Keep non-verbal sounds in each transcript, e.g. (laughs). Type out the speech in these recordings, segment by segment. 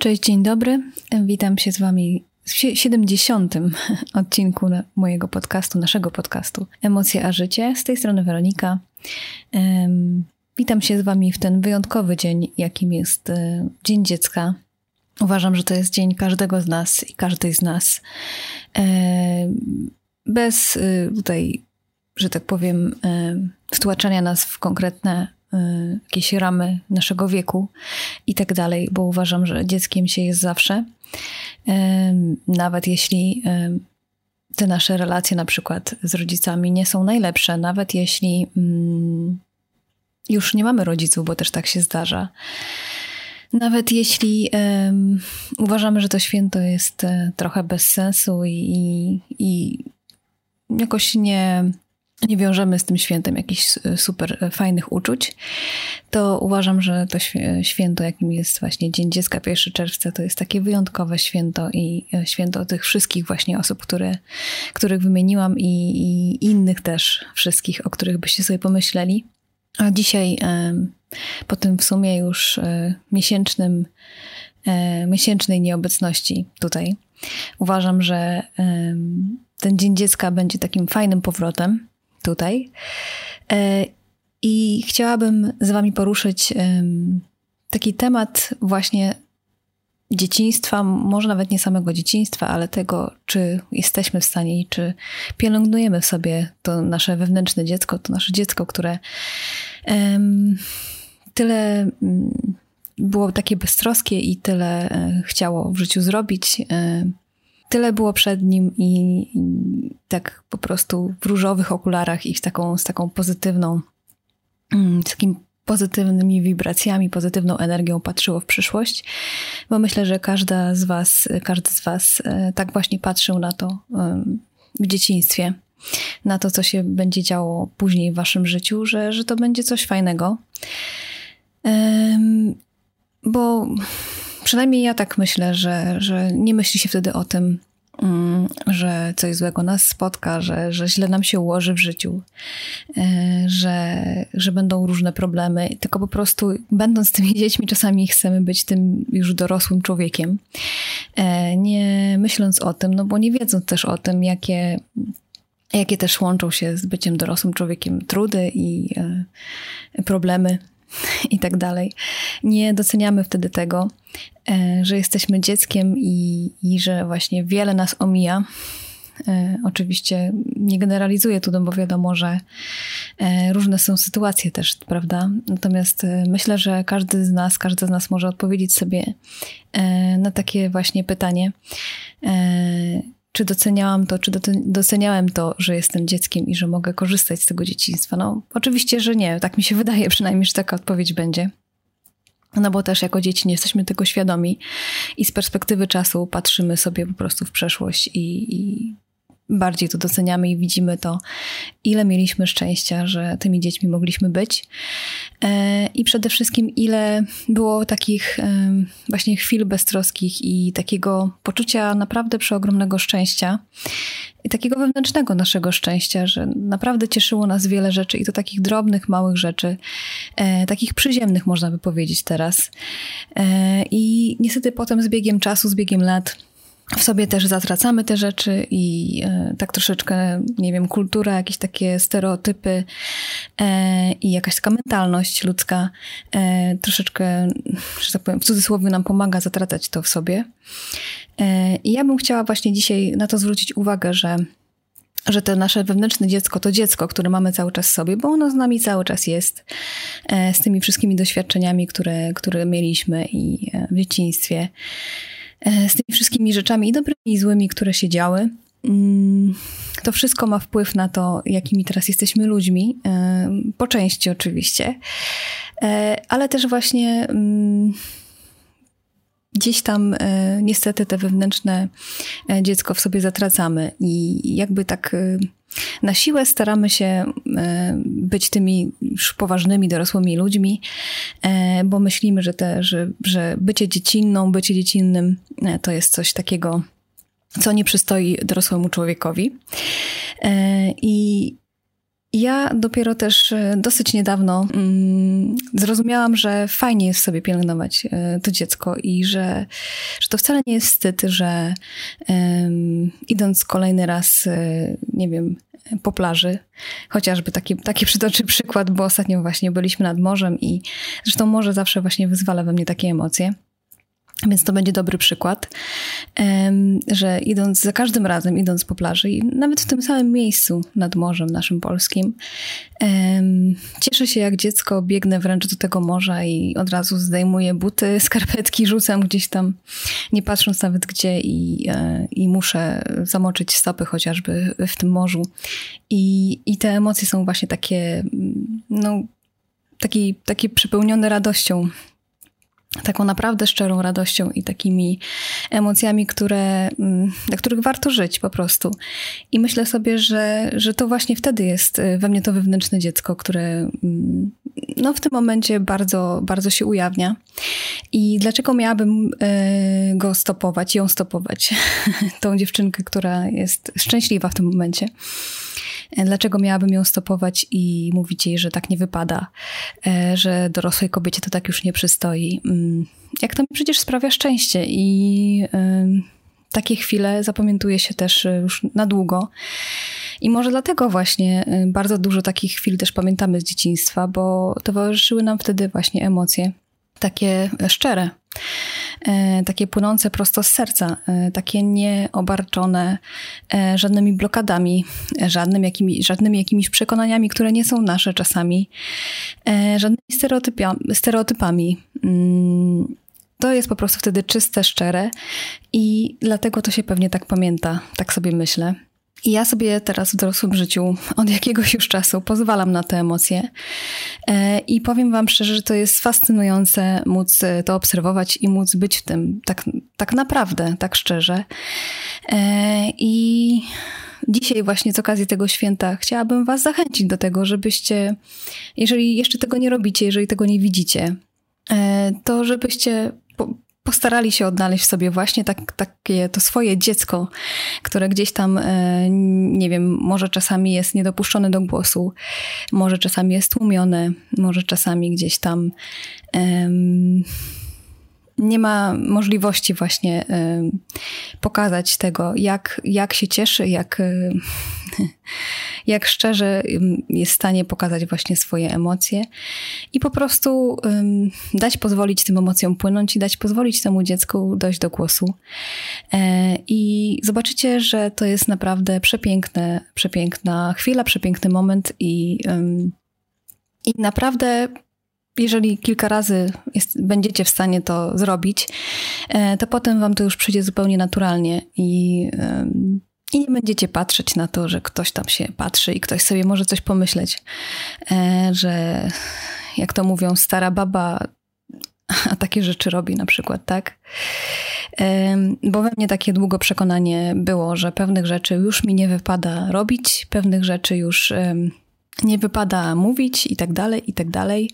Cześć, dzień dobry. Witam się z Wami w 70. (laughs) odcinku mojego podcastu, naszego podcastu Emocje a Życie. Z tej strony Weronika. Witam się z Wami w ten wyjątkowy dzień, jakim jest e, Dzień Dziecka. Uważam, że to jest dzień każdego z nas i każdej z nas. Bez e, tutaj, że tak powiem, wtłaczania nas w konkretne jakieś ramy naszego wieku i tak dalej, bo uważam, że dzieckiem się jest zawsze. Y, nawet jeśli y, te nasze relacje na przykład z rodzicami nie są najlepsze, nawet jeśli mm, już nie mamy rodziców, bo też tak się zdarza. Nawet jeśli um, uważamy, że to święto jest trochę bez sensu i, i, i jakoś nie, nie wiążemy z tym świętem jakichś super e, fajnych uczuć, to uważam, że to święto, jakim jest właśnie Dzień Dziecka 1 czerwca, to jest takie wyjątkowe święto i e, święto tych wszystkich właśnie osób, które, których wymieniłam i, i innych też wszystkich, o których byście sobie pomyśleli. A dzisiaj po tym w sumie już e, miesięcznym, miesięcznej nieobecności tutaj, uważam, że ten Dzień Dziecka będzie takim fajnym powrotem tutaj. E, I chciałabym z Wami poruszyć taki temat właśnie dzieciństwa, może nawet nie samego dzieciństwa, ale tego, czy jesteśmy w stanie i czy pielęgnujemy w sobie to nasze wewnętrzne dziecko, to nasze dziecko, które tyle um, było takie beztroskie i tyle um, chciało w życiu zrobić. Tyle było przed nim i, i, tak po prostu w różowych okularach i z taką, z taką pozytywną, mm, z takim pozytywnymi wibracjami, pozytywną energią patrzyło w przyszłość, bo myślę, że każda z was, każdy z was e, tak właśnie patrzył na to w dzieciństwie, na to, co się będzie działo później w waszym życiu, że, że to będzie coś fajnego. Bo Przynajmniej ja tak myślę, że, że nie myśli się wtedy o tym, mm, że coś złego nas spotka, że, że źle nam się ułoży w życiu, e, że, że będą różne problemy, tylko po prostu będąc tymi dziećmi, czasami chcemy być tym już dorosłym człowiekiem, e, nie myśląc o tym, no bo nie wiedząc też o tym, jakie jakie też łączą się z byciem dorosłym człowiekiem trudy i e, problemy i tak dalej. Nie doceniamy wtedy tego, że jesteśmy dzieckiem i, i że właśnie wiele nas omija. E, oczywiście nie generalizuję tu, no bo wiadomo, że e, różne są sytuacje też, prawda? Natomiast myślę, że każdy z nas, każdy z nas może odpowiedzieć sobie na takie właśnie pytanie czy doceniałam to, czy doceniałem to, że jestem dzieckiem i że mogę korzystać z tego dzieciństwa? No, oczywiście, że nie. Tak mi się wydaje przynajmniej, że taka odpowiedź będzie. No bo też jako dzieci nie jesteśmy tego świadomi i z perspektywy czasu patrzymy sobie po prostu w przeszłość i, i bardziej to doceniamy i widzimy to, ile mieliśmy szczęścia, że tymi dziećmi mogliśmy być. E, I przede wszystkim, ile było takich e, właśnie chwil beztroskich i takiego poczucia naprawdę przeogromnego szczęścia i takiego wewnętrznego naszego szczęścia, że naprawdę cieszyło nas wiele rzeczy i to takich drobnych, małych rzeczy, e, takich przyziemnych, można by powiedzieć teraz. I niestety potem z biegiem czasu, z biegiem lat, w sobie też zatracamy te rzeczy i e, tak troszeczkę, nie wiem, kultura, jakieś takie stereotypy e, i jakaś taka mentalność ludzka e, troszeczkę, że tak powiem, w cudzysłowie nam pomaga zatracać to w sobie. E, I ja bym chciała właśnie dzisiaj na to zwrócić uwagę, że że to nasze wewnętrzne dziecko to dziecko, które mamy cały czas sobie, bo ono z nami cały czas jest, e, z tymi wszystkimi doświadczeniami, które, które mieliśmy i e, w dzieciństwie. E, z tymi wszystkimi rzeczami i dobrymi i złymi, które się działy. Mm, to wszystko ma wpływ na to, jakimi teraz jesteśmy ludźmi, e, po części oczywiście, e, ale też właśnie mm, gdzieś tam niestety te wewnętrzne dziecko w sobie zatracamy i jakby tak na siłę staramy się e, być tymi już poważnymi, dorosłymi ludźmi, e, bo myślimy, że, te, że, że bycie dziecinną, bycie dziecinnym e, to jest coś takiego, co nie przystoi dorosłemu człowiekowi. I ja dopiero też e, dosyć niedawno mm, zrozumiałam, że fajnie jest sobie pielęgnować e, to dziecko i że, że to wcale nie jest wstyd, że um, idąc kolejny raz, e, nie wiem, po plaży, chociażby taki, taki przytoczy przykład, bo ostatnio właśnie byliśmy nad morzem i zresztą morze zawsze właśnie wyzwala we mnie takie emocje. Więc to będzie dobry przykład, że idąc za każdym razem, idąc po plaży i nawet w tym samym miejscu nad morzem naszym polskim, cieszę się jak dziecko, biegnę wręcz do tego morza i od razu zdejmuję buty, (laughs) skarpetki, rzucam gdzieś tam, nie patrząc nawet gdzie i, e, i muszę zamoczyć stopy chociażby w tym morzu. I, i te emocje są właśnie takie, no, takie, takie przepełnione radością taką naprawdę szczerą radością i takimi emocjami, które, mm, dla których warto żyć po prostu. I myślę sobie, że, że to właśnie wtedy jest y, we mnie to wewnętrzne dziecko, które mm, no, w tym momencie bardzo, bardzo się ujawnia. I dlaczego miałabym y, go stopować, ją stopować, (laughs) tą dziewczynkę, która jest szczęśliwa w tym momencie? Dlaczego miałabym ją stopować i mówić jej, że tak nie wypada, e, że dorosłej kobiecie to tak już nie przystoi? Mm, jak to przecież sprawia szczęście i takie chwile zapamiętuje się też e, już na długo. I może dlatego właśnie e, bardzo dużo takich chwil też pamiętamy z dzieciństwa, bo towarzyszyły nam wtedy właśnie emocje takie szczere, e, takie płynące prosto z serca, e, takie nieobarczone e, żadnymi blokadami, żadnym jakimi, żadnymi jakimiś przekonaniami, które nie są nasze czasami, żadnymi stereotypami. Mm, to jest po prostu wtedy czyste, szczere i dlatego to się pewnie tak pamięta, tak sobie myślę. Ja sobie teraz w dorosłym życiu od jakiegoś już czasu pozwalam na te emocje. E, I powiem Wam szczerze, że to jest fascynujące móc e, to obserwować i móc być w tym tak, tak naprawdę, tak szczerze. E, I dzisiaj właśnie z okazji tego święta chciałabym Was zachęcić do tego, żebyście, jeżeli jeszcze tego nie robicie, jeżeli tego nie widzicie, to żebyście postarali się odnaleźć sobie właśnie tak, takie to swoje dziecko, które gdzieś tam, e, nie wiem, może czasami jest niedopuszczone do głosu, może czasami jest tłumione, może czasami gdzieś tam um, nie ma możliwości właśnie pokazać tego, jak, jak się cieszy, jak, (laughs) jak szczerze jest w stanie pokazać właśnie swoje emocje i po prostu dać pozwolić tym emocjom płynąć i dać pozwolić temu dziecku dojść do głosu. E, I zobaczycie, że to jest naprawdę przepiękne, przepiękna chwila, przepiękny moment i, i naprawdę jeżeli kilka razy jest, będziecie w stanie to zrobić, e, to potem wam to już przyjdzie zupełnie naturalnie i, i nie będziecie patrzeć na to, że ktoś tam się patrzy i ktoś sobie może coś pomyśleć, e, że jak to mówią, stara baba (laughs) a takie rzeczy robi na przykład, tak? Bo we mnie takie długo przekonanie było, że pewnych rzeczy już mi nie wypada robić, pewnych rzeczy już nie wypada mówić i tak dalej, i tak dalej,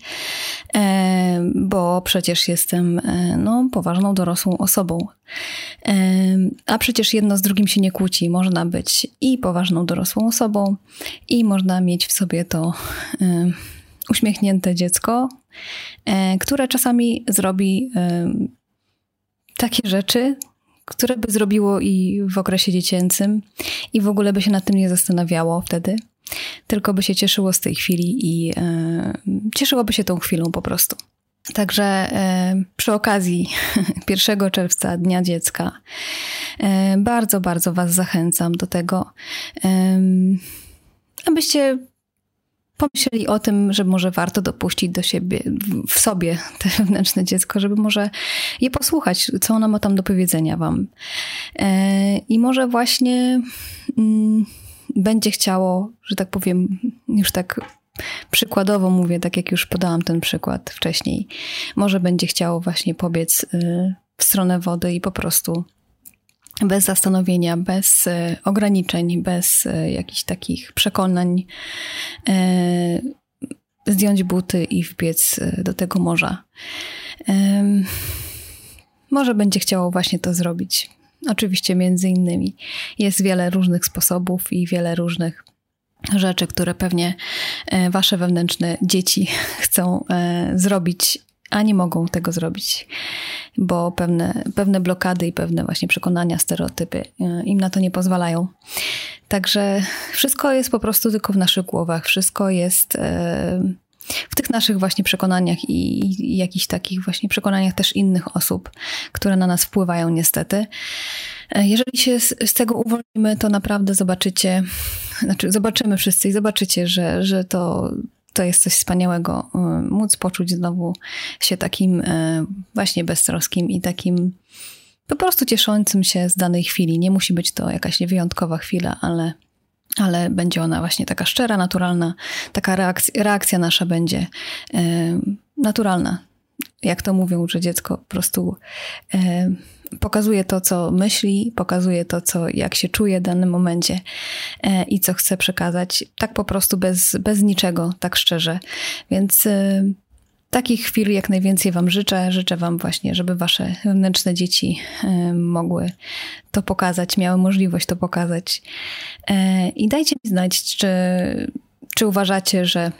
e, bo przecież jestem e, no, poważną, dorosłą osobą. E, a przecież jedno z drugim się nie kłóci. Można być i poważną, dorosłą osobą, i można mieć w sobie to uśmiechnięte dziecko, które czasami zrobi takie rzeczy, które by zrobiło i w okresie dziecięcym, i w ogóle by się nad tym nie zastanawiało wtedy tylko by się cieszyło z tej chwili i e, cieszyłoby się tą chwilą po prostu. Także e, przy okazji (laughs) 1 czerwca, Dnia Dziecka, e, bardzo, bardzo Was zachęcam do tego, abyście pomyśleli o tym, że może warto dopuścić do siebie, w sobie te (laughs) wewnętrzne dziecko, żeby może je posłuchać, co ono ma tam do powiedzenia Wam. I może właśnie. Będzie chciało, że tak powiem, już tak przykładowo mówię, tak jak już podałam ten przykład wcześniej, może będzie chciało właśnie pobiec y, w stronę wody i po prostu bez zastanowienia, bez y, ograniczeń, bez y, jakichś takich przekonań zdjąć buty i wbiec do tego morza. Może będzie chciało właśnie to zrobić. Oczywiście między innymi. Jest wiele różnych sposobów i wiele różnych rzeczy, które pewnie wasze wewnętrzne dzieci (laughs) chcą zrobić a nie mogą tego zrobić, bo pewne, pewne blokady i pewne właśnie przekonania, stereotypy e, im na to nie pozwalają. Także wszystko jest po prostu tylko w naszych głowach, wszystko jest e, w tych naszych właśnie przekonaniach i, i jakichś takich właśnie przekonaniach też innych osób, które na nas wpływają niestety. E, jeżeli się z, z, tego uwolnimy, to naprawdę zobaczycie, znaczy zobaczymy wszyscy i zobaczycie, że, że to to jest coś wspaniałego, y, móc poczuć znowu się takim y, właśnie beztroskim i takim po prostu cieszącym się z danej chwili. Nie musi być to jakaś wyjątkowa chwila, ale, ale będzie ona właśnie taka szczera, naturalna, taka reakcja, reakcja nasza będzie y, naturalna. Jak to mówią, że dziecko po prostu pokazuje to, co myśli, pokazuje to, co, jak się czuje w danym momencie e, i co chce przekazać, tak po prostu bez, bez niczego, tak szczerze. Więc e, takich chwil jak najwięcej Wam życzę. Życzę Wam właśnie, żeby Wasze wewnętrzne dzieci e, mogły to pokazać, miały możliwość to pokazać. I dajcie mi znać, czy, czy uważacie, że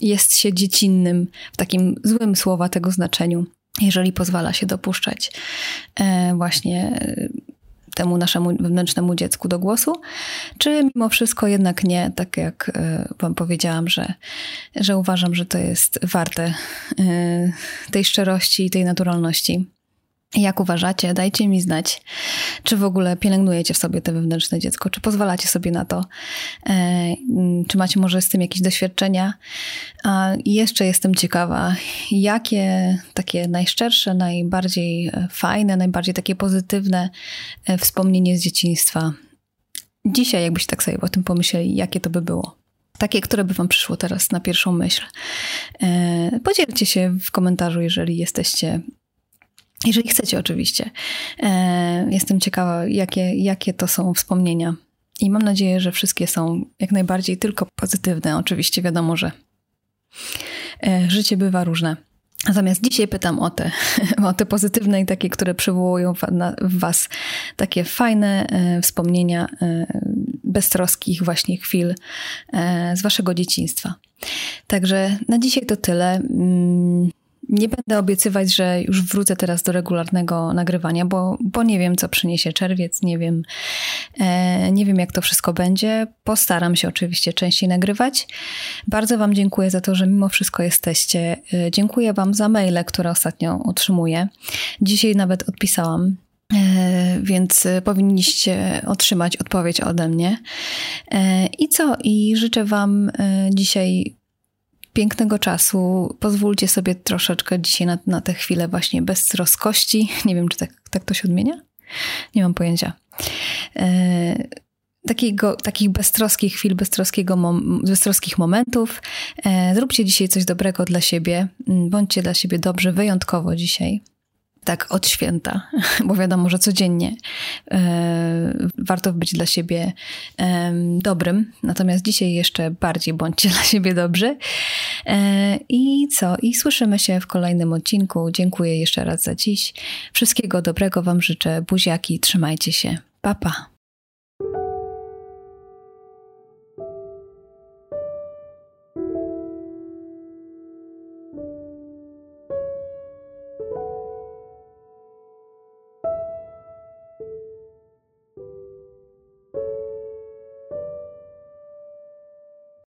jest się dziecinnym w takim złym słowa tego znaczeniu jeżeli pozwala się dopuszczać e, właśnie e, temu naszemu wewnętrznemu dziecku do głosu, czy mimo wszystko jednak nie, tak jak e, Wam powiedziałam, że, że uważam, że to jest warte tej szczerości i tej naturalności. Jak uważacie? Dajcie mi znać, czy w ogóle pielęgnujecie w sobie te wewnętrzne dziecko, czy pozwalacie sobie na to, e, mm, czy macie może z tym jakieś doświadczenia. A jeszcze jestem ciekawa, jakie takie najszczersze, najbardziej e, fajne, najbardziej takie pozytywne e, wspomnienie z dzieciństwa. Dzisiaj, jakbyście tak sobie o tym pomyśleli, jakie to by było? Takie, które by Wam przyszło teraz na pierwszą myśl. Podzielcie się w komentarzu, jeżeli jesteście jeżeli chcecie, oczywiście. E, jestem ciekawa, jakie, jakie to są wspomnienia. I mam nadzieję, że wszystkie są jak najbardziej tylko pozytywne. Oczywiście wiadomo, że e, życie bywa różne. Natomiast dzisiaj pytam o te, (laughs) o te pozytywne i takie, które przywołują w Was takie fajne e, wspomnienia beztroskich właśnie chwil z Waszego dzieciństwa. Także na dzisiaj to tyle. Nie będę obiecywać, że już wrócę teraz do regularnego nagrywania, bo, bo nie wiem, co przyniesie czerwiec, nie wiem, e, nie wiem, jak to wszystko będzie. Postaram się oczywiście częściej nagrywać. Bardzo Wam dziękuję za to, że mimo wszystko jesteście. E, dziękuję Wam za maile, które ostatnio otrzymuję. Dzisiaj nawet odpisałam e, więc powinniście otrzymać odpowiedź ode mnie. E, I co? I życzę Wam dzisiaj pięknego czasu. Pozwólcie sobie troszeczkę dzisiaj na, na tę chwilę właśnie beztroskości. (laughs) Nie wiem, czy tak, tak to się odmienia? Nie mam pojęcia. E, takiego, takich beztroskich chwil, beztroskiego mom, beztroskich momentów. E, zróbcie dzisiaj coś dobrego dla siebie. Bądźcie dla siebie dobrze, wyjątkowo dzisiaj tak od święta, (laughs) bo wiadomo, że codziennie e, warto być dla siebie e, dobrym, natomiast dzisiaj jeszcze bardziej bądźcie (laughs) dla siebie dobrzy. E, I co? I słyszymy się w kolejnym odcinku. Dziękuję jeszcze raz za dziś. Wszystkiego dobrego Wam życzę. Buziaki, trzymajcie się. Pa, pa.